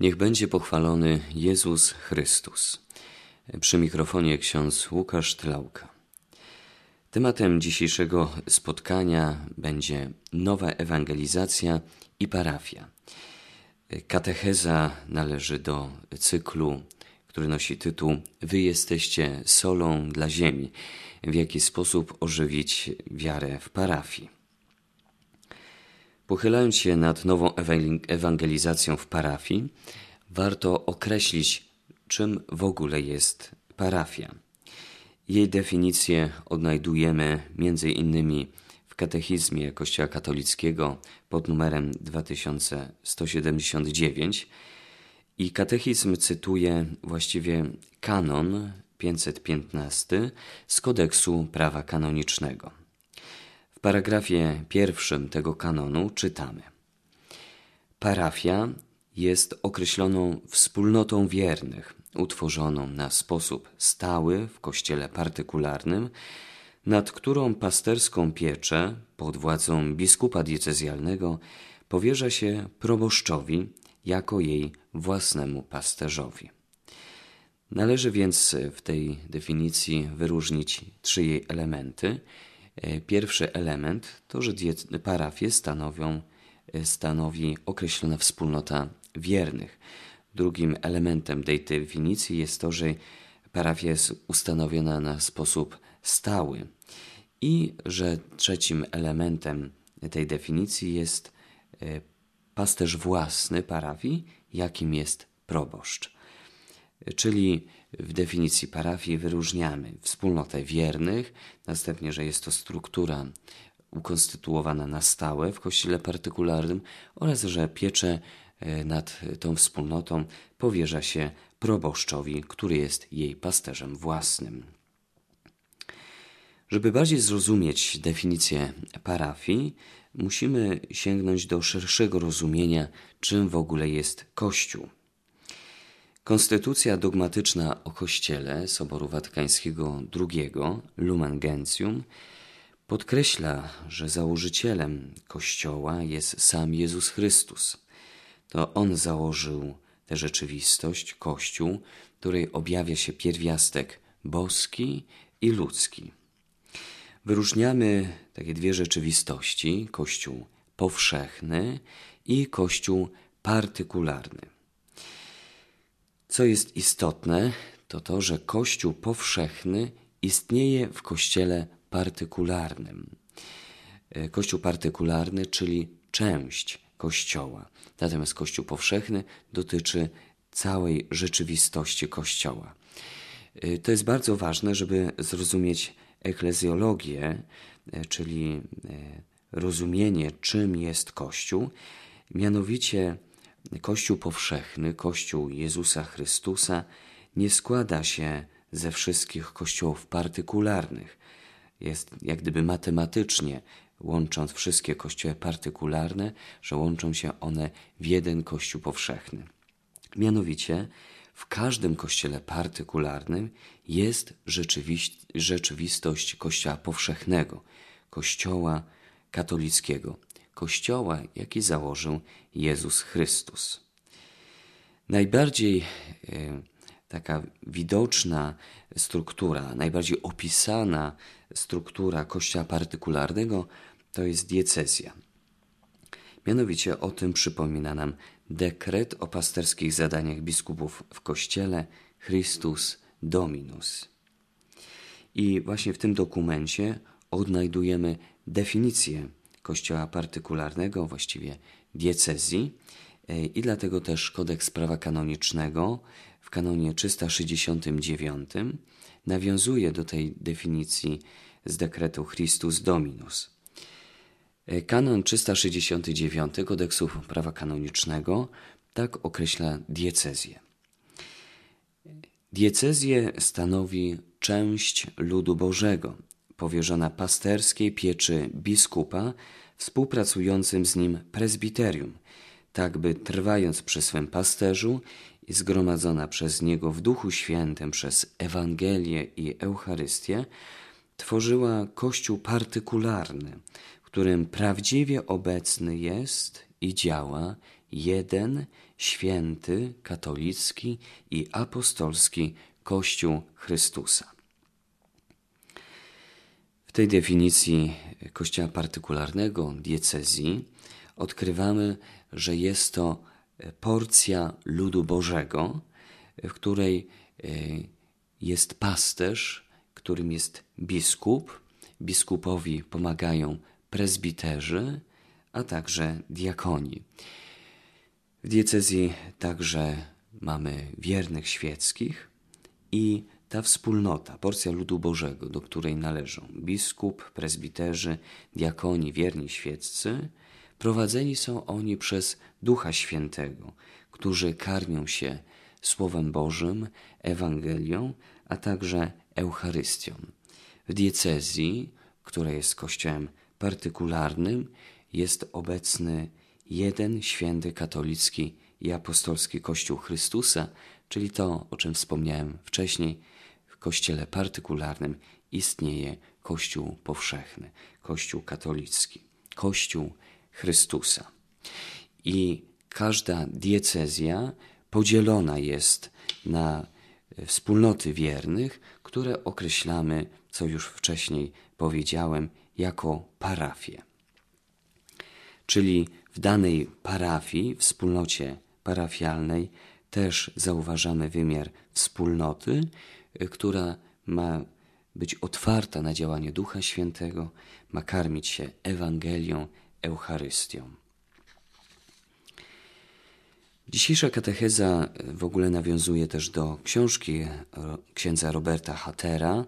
Niech będzie pochwalony Jezus Chrystus. Przy mikrofonie ksiądz Łukasz Tlauka. Tematem dzisiejszego spotkania będzie nowa ewangelizacja i parafia. Katecheza należy do cyklu, który nosi tytuł Wy jesteście solą dla ziemi. W jaki sposób ożywić wiarę w parafii. Pochylając się nad nową ewangelizacją w parafii, warto określić, czym w ogóle jest parafia. Jej definicję odnajdujemy innymi w katechizmie Kościoła katolickiego pod numerem 2179 i katechizm cytuje właściwie kanon 515 z kodeksu prawa kanonicznego. W paragrafie pierwszym tego kanonu czytamy: Parafia jest określoną wspólnotą wiernych, utworzoną na sposób stały w kościele partykularnym, nad którą pasterską pieczę pod władzą biskupa diecezjalnego powierza się proboszczowi jako jej własnemu pasterzowi. Należy więc w tej definicji wyróżnić trzy jej elementy – pierwszy element to, że parafie stanowią, e, stanowi określona wspólnota wiernych. Drugim elementem tej definicji jest to, że parafia jest ustanowiona na sposób stały i że trzecim elementem tej definicji jest e, pasterz własny parafii, jakim jest proboszcz. Czyli w definicji parafii wyróżniamy wspólnotę wiernych, następnie, że jest to struktura ukonstytuowana na stałe w kościele partykularnym oraz, że piecze e, nad tą wspólnotą powierza się proboszczowi, który jest jej pasterzem własnym. Żeby bardziej zrozumieć definicję parafii, musimy sięgnąć do szerszego rozumienia, czym w ogóle jest Kościół. Konstytucja dogmatyczna o Kościele Soboru Watykańskiego II Lumen Gentium podkreśla, że założycielem Kościoła jest sam Jezus Chrystus. To On założył tę rzeczywistość, Kościół, której objawia się pierwiastek boski i ludzki. Wyróżniamy takie dwie rzeczywistości: Kościół powszechny i Kościół partykularny. Co jest istotne, to to, że Kościół powszechny istnieje w Kościele partykularnym. E, Kościół partykularny, czyli część Kościoła. Natomiast Kościół powszechny dotyczy całej rzeczywistości Kościoła. E, to jest bardzo ważne, żeby zrozumieć eklezjologię, e, czyli rozumienie, czym jest Kościół. Mianowicie, Kościół powszechny, Kościół Jezusa Chrystusa, nie składa się ze wszystkich kościołów partykularnych. Jest jak gdyby matematycznie, łącząc wszystkie kościoły partykularne, że łączą się one w jeden kościół powszechny. Mianowicie, w każdym kościele partykularnym jest rzeczywistość kościoła powszechnego, kościoła katolickiego Kościoła, jaki założył Jezus Chrystus. Najbardziej e, taka widoczna struktura, najbardziej opisana struktura Kościoła partykularnego to jest diecezja. Mianowicie o tym przypomina nam dekret o pasterskich zadaniach biskupów w Kościele Christus Dominus. I właśnie w tym dokumencie odnajdujemy definicję kościoła partykularnego, właściwie diecezji e, i dlatego też kodeks prawa kanonicznego w kanonie 369 nawiązuje do tej definicji z dekretu Christus Dominus. E, kanon 369 kodeksu prawa kanonicznego tak określa diecezję. Diecezję stanowi część ludu Bożego, powierzona pasterskiej pieczy biskupa, współpracującym z nim prezbiterium, tak by trwając przy swym pasterzu i zgromadzona przez niego w Duchu Świętym przez Ewangelię i Eucharystię, tworzyła Kościół partykularny, w którym prawdziwie obecny jest i działa jeden, święty, katolicki i apostolski Kościół Chrystusa. W tej definicji kościoła partykularnego, diecezji, odkrywamy, że jest to porcja ludu Bożego, w której e, jest pasterz, którym jest biskup. Biskupowi pomagają prezbiterzy, a także diakoni. W diecezji także mamy wiernych świeckich i ta wspólnota, porcja ludu Bożego, do której należą biskup, prezbiterzy, diakoni, wierni świeccy, prowadzeni są oni przez Ducha Świętego, którzy karmią się Słowem Bożym, Ewangelią, a także Eucharystią. W diecezji, która jest kościołem partykularnym, jest obecny jeden święty katolicki i apostolski Kościół Chrystusa, czyli to, o czym wspomniałem wcześniej, kościele partykularnym istnieje Kościół powszechny, Kościół katolicki, Kościół Chrystusa. I każda diecezja podzielona jest na wspólnoty wiernych, które określamy, co już wcześniej powiedziałem, jako parafie. Czyli w danej parafii, wspólnocie parafialnej, też zauważamy wymiar wspólnoty, która ma być otwarta na działanie Ducha Świętego, ma karmić się Ewangelią, Eucharystią. Dzisiejsza katecheza w ogóle nawiązuje też do książki księdza Roberta Hattera,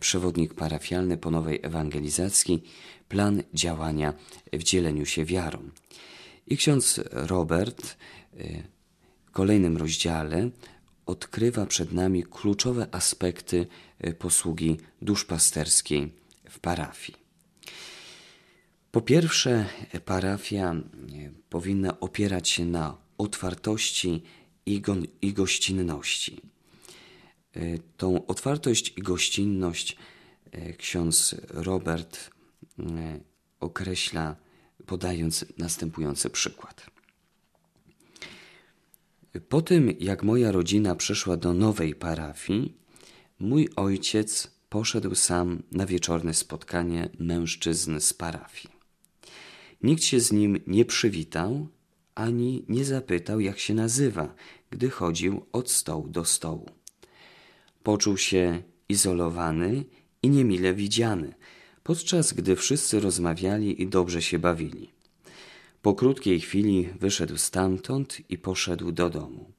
przewodnik parafialny po nowej ewangelizacji, plan działania w dzieleniu się wiarą. I ksiądz Robert w kolejnym rozdziale odkrywa przed nami kluczowe aspekty posługi duszpasterskiej w parafii. Po pierwsze, parafia powinna opierać się na otwartości i, go, i gościnności. E, tą otwartość i gościnność e, ksiądz Robert e, określa, podając następujący przykład. Po tym, jak moja rodzina przeszła do nowej parafii, mój ojciec poszedł sam na wieczorne spotkanie mężczyzn z parafii. Nikt się z nim nie przywitał, ani nie zapytał, jak się nazywa, gdy chodził od stołu do stołu. Poczuł się izolowany i niemile widziany, podczas gdy wszyscy rozmawiali i dobrze się bawili. Po krótkiej chwili wyszedł stamtąd i poszedł do domu.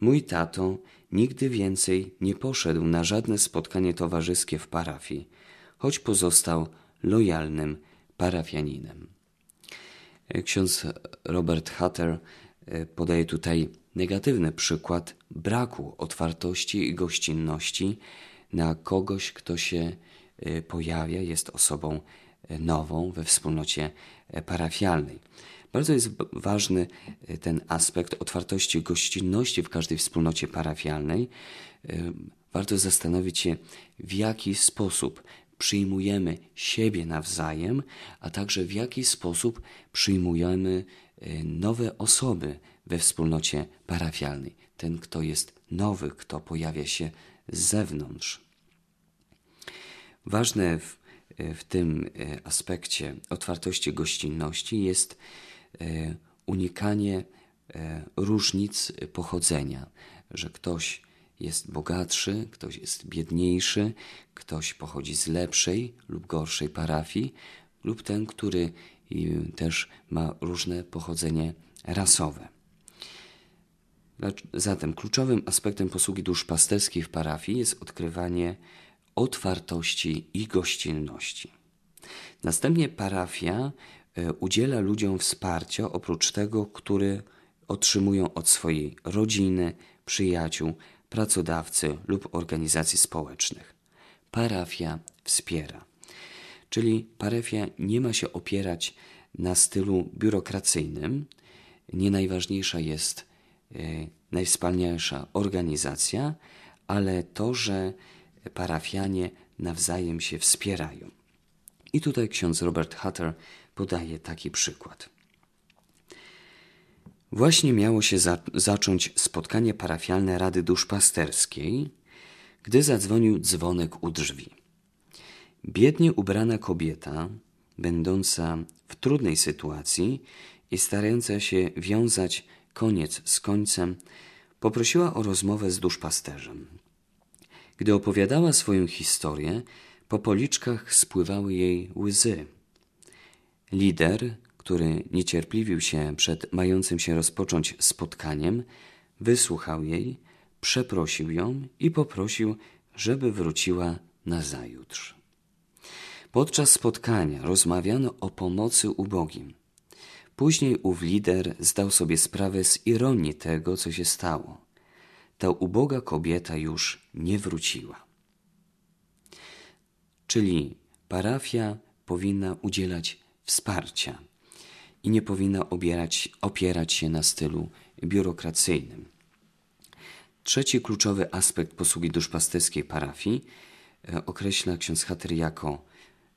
Mój tato nigdy więcej nie poszedł na żadne spotkanie towarzyskie w parafii, choć pozostał lojalnym parafianinem. Ksiądz Robert Hatter e, podaje tutaj negatywny przykład braku otwartości i gościnności na kogoś, kto się e, pojawia, jest osobą e, nową we wspólnocie parafialnej. Bardzo jest ważny ten aspekt otwartości gościnności w każdej wspólnocie parafialnej. Warto zastanowić się, w jaki sposób przyjmujemy siebie nawzajem, a także w jaki sposób przyjmujemy e, nowe osoby we wspólnocie parafialnej. Ten, kto jest nowy, kto pojawia się z zewnątrz. Ważne w, e, w tym e, aspekcie otwartości gościnności jest unikanie różnic pochodzenia, że ktoś jest bogatszy, ktoś jest biedniejszy, ktoś pochodzi z lepszej lub gorszej parafii, lub ten, który też ma różne pochodzenie rasowe. Zatem kluczowym aspektem posługi duszpasterskiej w parafii jest odkrywanie otwartości i gościnności. Następnie parafia e, udziela ludziom wsparcia oprócz tego, który otrzymują od swojej rodziny, przyjaciół, pracodawcy lub organizacji społecznych. Parafia wspiera. Czyli parafia nie ma się opierać na stylu biurokracyjnym. Nie najważniejsza jest e, najwspanialsza organizacja, ale to, że parafianie nawzajem się wspierają. I tutaj ksiądz Robert Hutter podaje taki przykład. Właśnie miało się za zacząć spotkanie parafialne Rady Duszpasterskiej, gdy zadzwonił dzwonek u drzwi. Biednie ubrana kobieta, będąca w trudnej sytuacji i starająca się wiązać koniec z końcem, poprosiła o rozmowę z duszpasterzem. Gdy opowiadała swoją historię, po policzkach spływały jej łzy. Lider, który niecierpliwił się przed mającym się rozpocząć spotkaniem, wysłuchał jej, przeprosił ją i poprosił, żeby wróciła nazajutrz. Podczas spotkania rozmawiano o pomocy ubogim. Później ów lider zdał sobie sprawę z ironii tego, co się stało. Ta uboga kobieta już nie wróciła. Czyli parafia powinna udzielać wsparcia i nie powinna obierać, opierać się na stylu biurokracyjnym. Trzeci kluczowy aspekt posługi duszpasterskiej parafii e, określa ksiądz Hater jako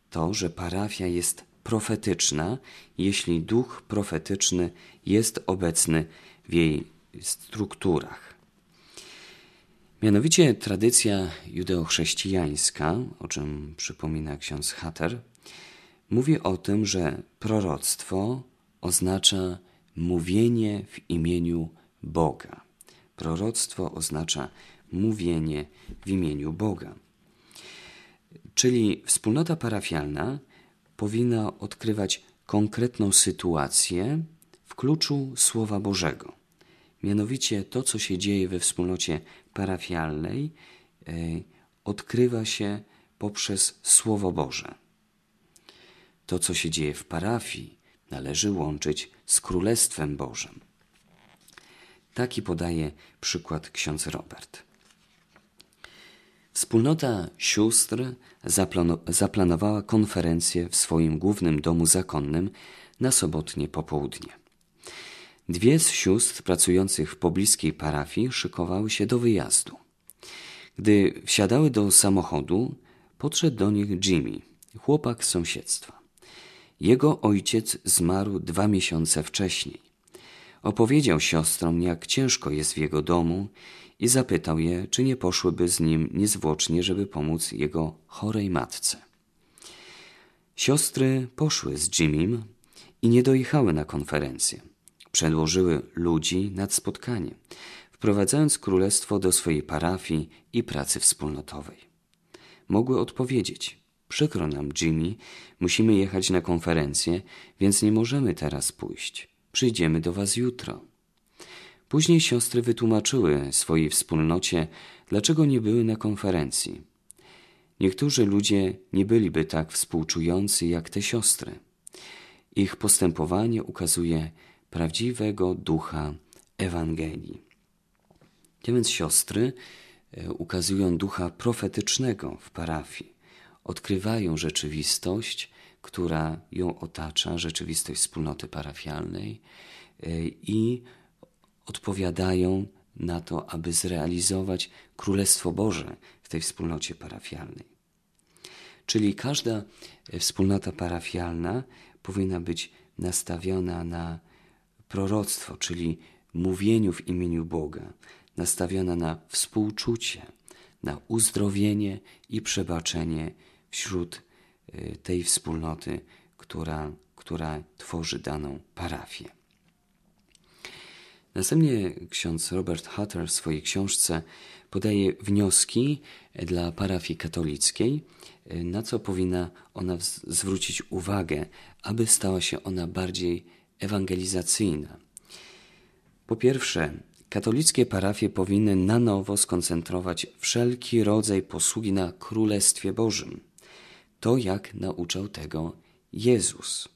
to, że parafia jest profetyczna, jeśli duch profetyczny jest obecny w jej strukturach. Mianowicie tradycja judeochrześcijańska, o czym przypomina ksiądz Hatter, mówi o tym, że proroctwo oznacza mówienie w imieniu Boga. Proroctwo oznacza mówienie w imieniu Boga. Czyli wspólnota parafialna powinna odkrywać konkretną sytuację w kluczu Słowa Bożego. Mianowicie to, co się dzieje we wspólnocie parafialnej, e, odkrywa się poprzez Słowo Boże. To, co się dzieje w parafii, należy łączyć z Królestwem Bożym. Taki podaje przykład ksiądz Robert. Wspólnota sióstr zaplanowała konferencję w swoim głównym domu zakonnym na sobotnie popołudnie. Dwie z sióstr pracujących w pobliskiej parafii szykowały się do wyjazdu. Gdy wsiadały do samochodu, podszedł do nich Jimmy, chłopak z sąsiedztwa. Jego ojciec zmarł dwa miesiące wcześniej. Opowiedział siostrom, jak ciężko jest w jego domu i zapytał je, czy nie poszłyby z nim niezwłocznie, żeby pomóc jego chorej matce. Siostry poszły z Jimim i nie dojechały na konferencję. Przedłożyły ludzi nad spotkanie, wprowadzając królestwo do swojej parafii i pracy wspólnotowej. Mogły odpowiedzieć: Przykro nam, Jimmy, musimy jechać na konferencję, więc nie możemy teraz pójść. Przyjdziemy do was jutro. Później siostry wytłumaczyły swojej wspólnocie, dlaczego nie były na konferencji. Niektórzy ludzie nie byliby tak współczujący jak te siostry. Ich postępowanie ukazuje prawdziwego ducha Ewangelii. A więc siostry e, ukazują ducha profetycznego w parafii. Odkrywają rzeczywistość, która ją otacza, rzeczywistość wspólnoty parafialnej e, i odpowiadają na to, aby zrealizować Królestwo Boże w tej wspólnocie parafialnej. Czyli każda wspólnota parafialna powinna być nastawiona na proroctwo, czyli mówieniu w imieniu Boga, nastawiona na współczucie, na uzdrowienie i przebaczenie wśród y, tej wspólnoty, która, która tworzy daną parafię. Następnie ksiądz Robert Hutter w swojej książce podaje wnioski dla parafii katolickiej, na co powinna ona zwrócić uwagę, aby stała się ona bardziej ewangelizacyjna. Po pierwsze, katolickie parafie powinny na nowo skoncentrować wszelki rodzaj posługi na Królestwie Bożym. To jak nauczał tego Jezus.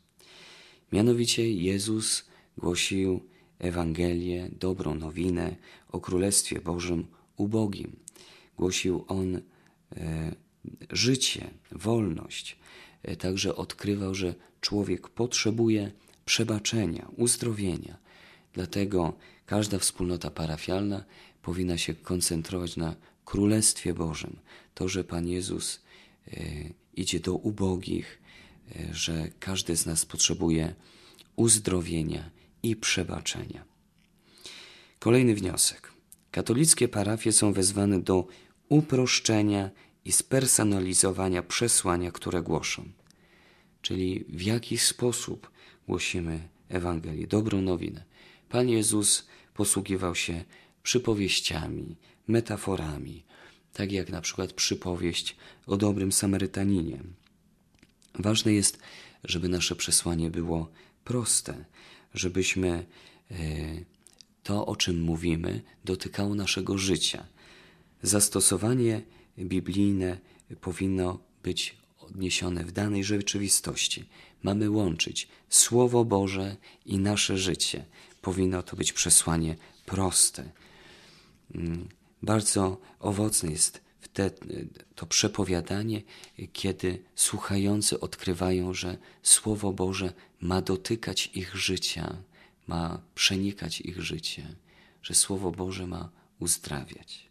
Mianowicie Jezus głosił Ewangelię, dobrą nowinę o Królestwie Bożym ubogim. Głosił on e, życie, wolność. E, także odkrywał, że człowiek potrzebuje przebaczenia, uzdrowienia. Dlatego każda wspólnota parafialna powinna się koncentrować na Królestwie Bożym. To, że Pan Jezus e, idzie do ubogich, e, że każdy z nas potrzebuje uzdrowienia i przebaczenia. Kolejny wniosek. Katolickie parafie są wezwane do uproszczenia i spersonalizowania przesłania, które głoszą. Czyli w jaki sposób głosimy Ewangelię, dobrą nowinę. Pan Jezus posługiwał się przypowieściami, metaforami, tak jak na przykład przypowieść o dobrym Samarytaninie. Ważne jest, żeby nasze przesłanie było proste, żebyśmy e, to, o czym mówimy, dotykało naszego życia. Zastosowanie biblijne powinno być odniesione w danej rzeczywistości. Mamy łączyć Słowo Boże i nasze życie. Powinno to być przesłanie proste. Mm, bardzo owocne jest wtedy to przepowiadanie, kiedy słuchający odkrywają, że Słowo Boże ma dotykać ich życia, ma przenikać ich życie, że Słowo Boże ma uzdrawiać.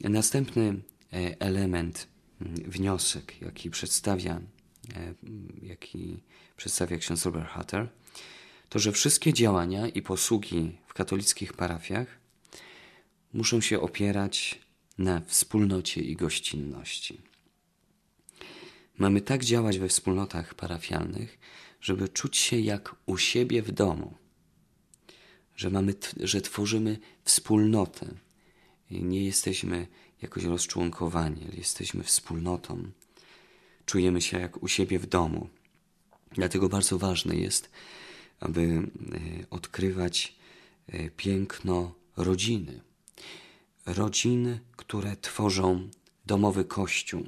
Następny e, element, wniosek, jaki przedstawia, e, jaki przedstawia ksiądz Robert Hutter, to, że wszystkie działania i posługi w katolickich parafiach muszą się opierać na wspólnocie i gościnności. Mamy tak działać we wspólnotach parafialnych, żeby czuć się jak u siebie w domu, że, mamy, że tworzymy wspólnotę. Nie jesteśmy jakoś rozczłonkowani, ale jesteśmy wspólnotą. Czujemy się jak u siebie w domu. Dlatego bardzo ważne jest, aby e, odkrywać e, piękno rodziny. Rodziny, które tworzą domowy kościół,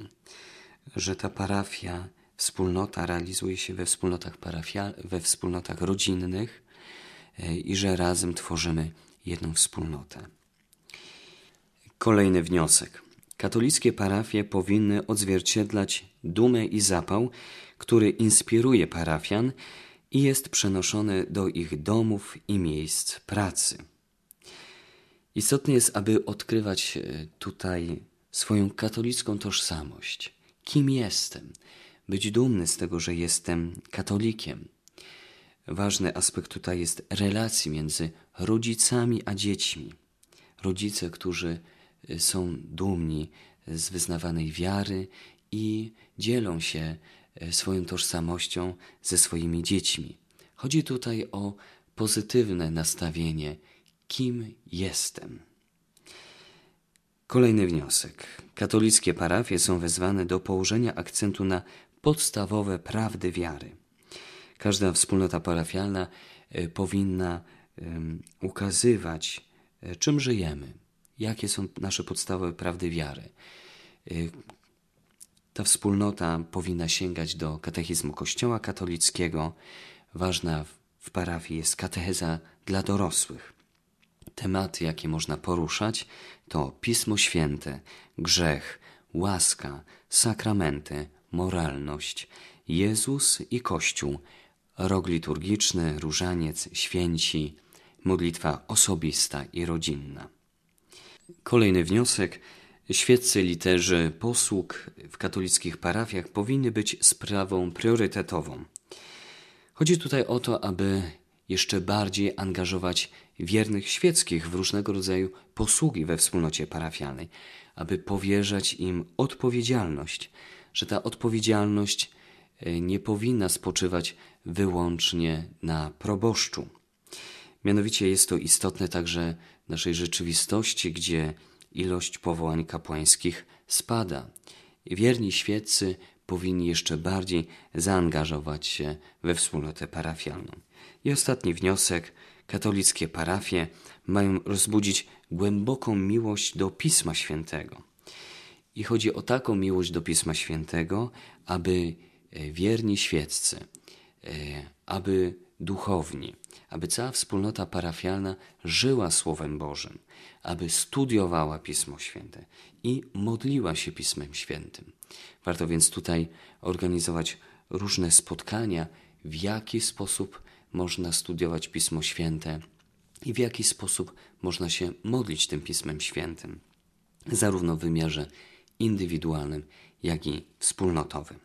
że ta parafia, wspólnota realizuje się we wspólnotach parafia, we wspólnotach rodzinnych e, i że razem tworzymy jedną wspólnotę. Kolejny wniosek. Katolickie parafie powinny odzwierciedlać dumę i zapał, który inspiruje parafian i jest przenoszony do ich domów i miejsc pracy. Istotne jest, aby odkrywać e, tutaj swoją katolicką tożsamość. Kim jestem? Być dumny z tego, że jestem katolikiem. Ważny aspekt tutaj jest relacji między rodzicami a dziećmi. Rodzice, którzy są dumni z wyznawanej wiary i dzielą się e, swoją tożsamością ze swoimi dziećmi. Chodzi tutaj o pozytywne nastawienie, kim jestem. Kolejny wniosek. Katolickie parafie są wezwane do położenia akcentu na podstawowe prawdy wiary. Każda wspólnota parafialna e, powinna ukazywać, czym żyjemy, jakie są nasze podstawowe prawdy wiary. E, ta wspólnota powinna sięgać do katechizmu Kościoła katolickiego. Ważna w parafii jest katecheza dla dorosłych. Tematy, jakie można poruszać, to Pismo Święte, grzech, łaska, sakramenty, moralność, Jezus i Kościół, rok liturgiczny, różaniec, święci, modlitwa osobista i rodzinna. Kolejny wniosek. Świeccy literzy posług w katolickich parafiach powinny być sprawą priorytetową. Chodzi tutaj o to, aby jeszcze bardziej angażować wiernych świeckich w różnego rodzaju posługi we wspólnocie parafialnej, aby powierzać im odpowiedzialność, że ta odpowiedzialność e, nie powinna spoczywać wyłącznie na proboszczu. Mianowicie jest to istotne także naszej rzeczywistości, gdzie ilość powołań kapłańskich spada. Wierni świeccy powinni jeszcze bardziej zaangażować się we wspólnotę parafialną. I ostatni wniosek. Katolickie parafie mają rozbudzić głęboką miłość do Pisma Świętego. I chodzi o taką miłość do Pisma Świętego, aby e, wierni świeccy, e, aby duchowni, aby cała wspólnota parafialna żyła Słowem Bożym, aby studiowała Pismo Święte i modliła się Pismem Świętym. Warto więc tutaj organizować różne spotkania, w jaki sposób można studiować Pismo Święte i w jaki sposób można się modlić tym Pismem Świętym, zarówno w wymiarze indywidualnym, jak i wspólnotowym.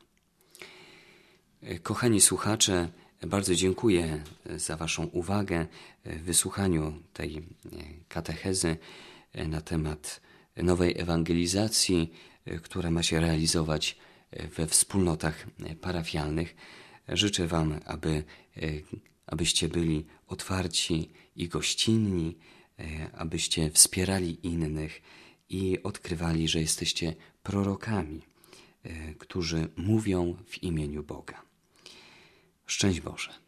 Kochani słuchacze, Bardzo dziękuję za Waszą uwagę w wysłuchaniu tej katechezy na temat nowej ewangelizacji, która ma się realizować we wspólnotach parafialnych. Życzę Wam, aby, abyście byli otwarci i gościnni, abyście wspierali innych i odkrywali, że jesteście prorokami, którzy mówią w imieniu Boga. Szczęść Boże.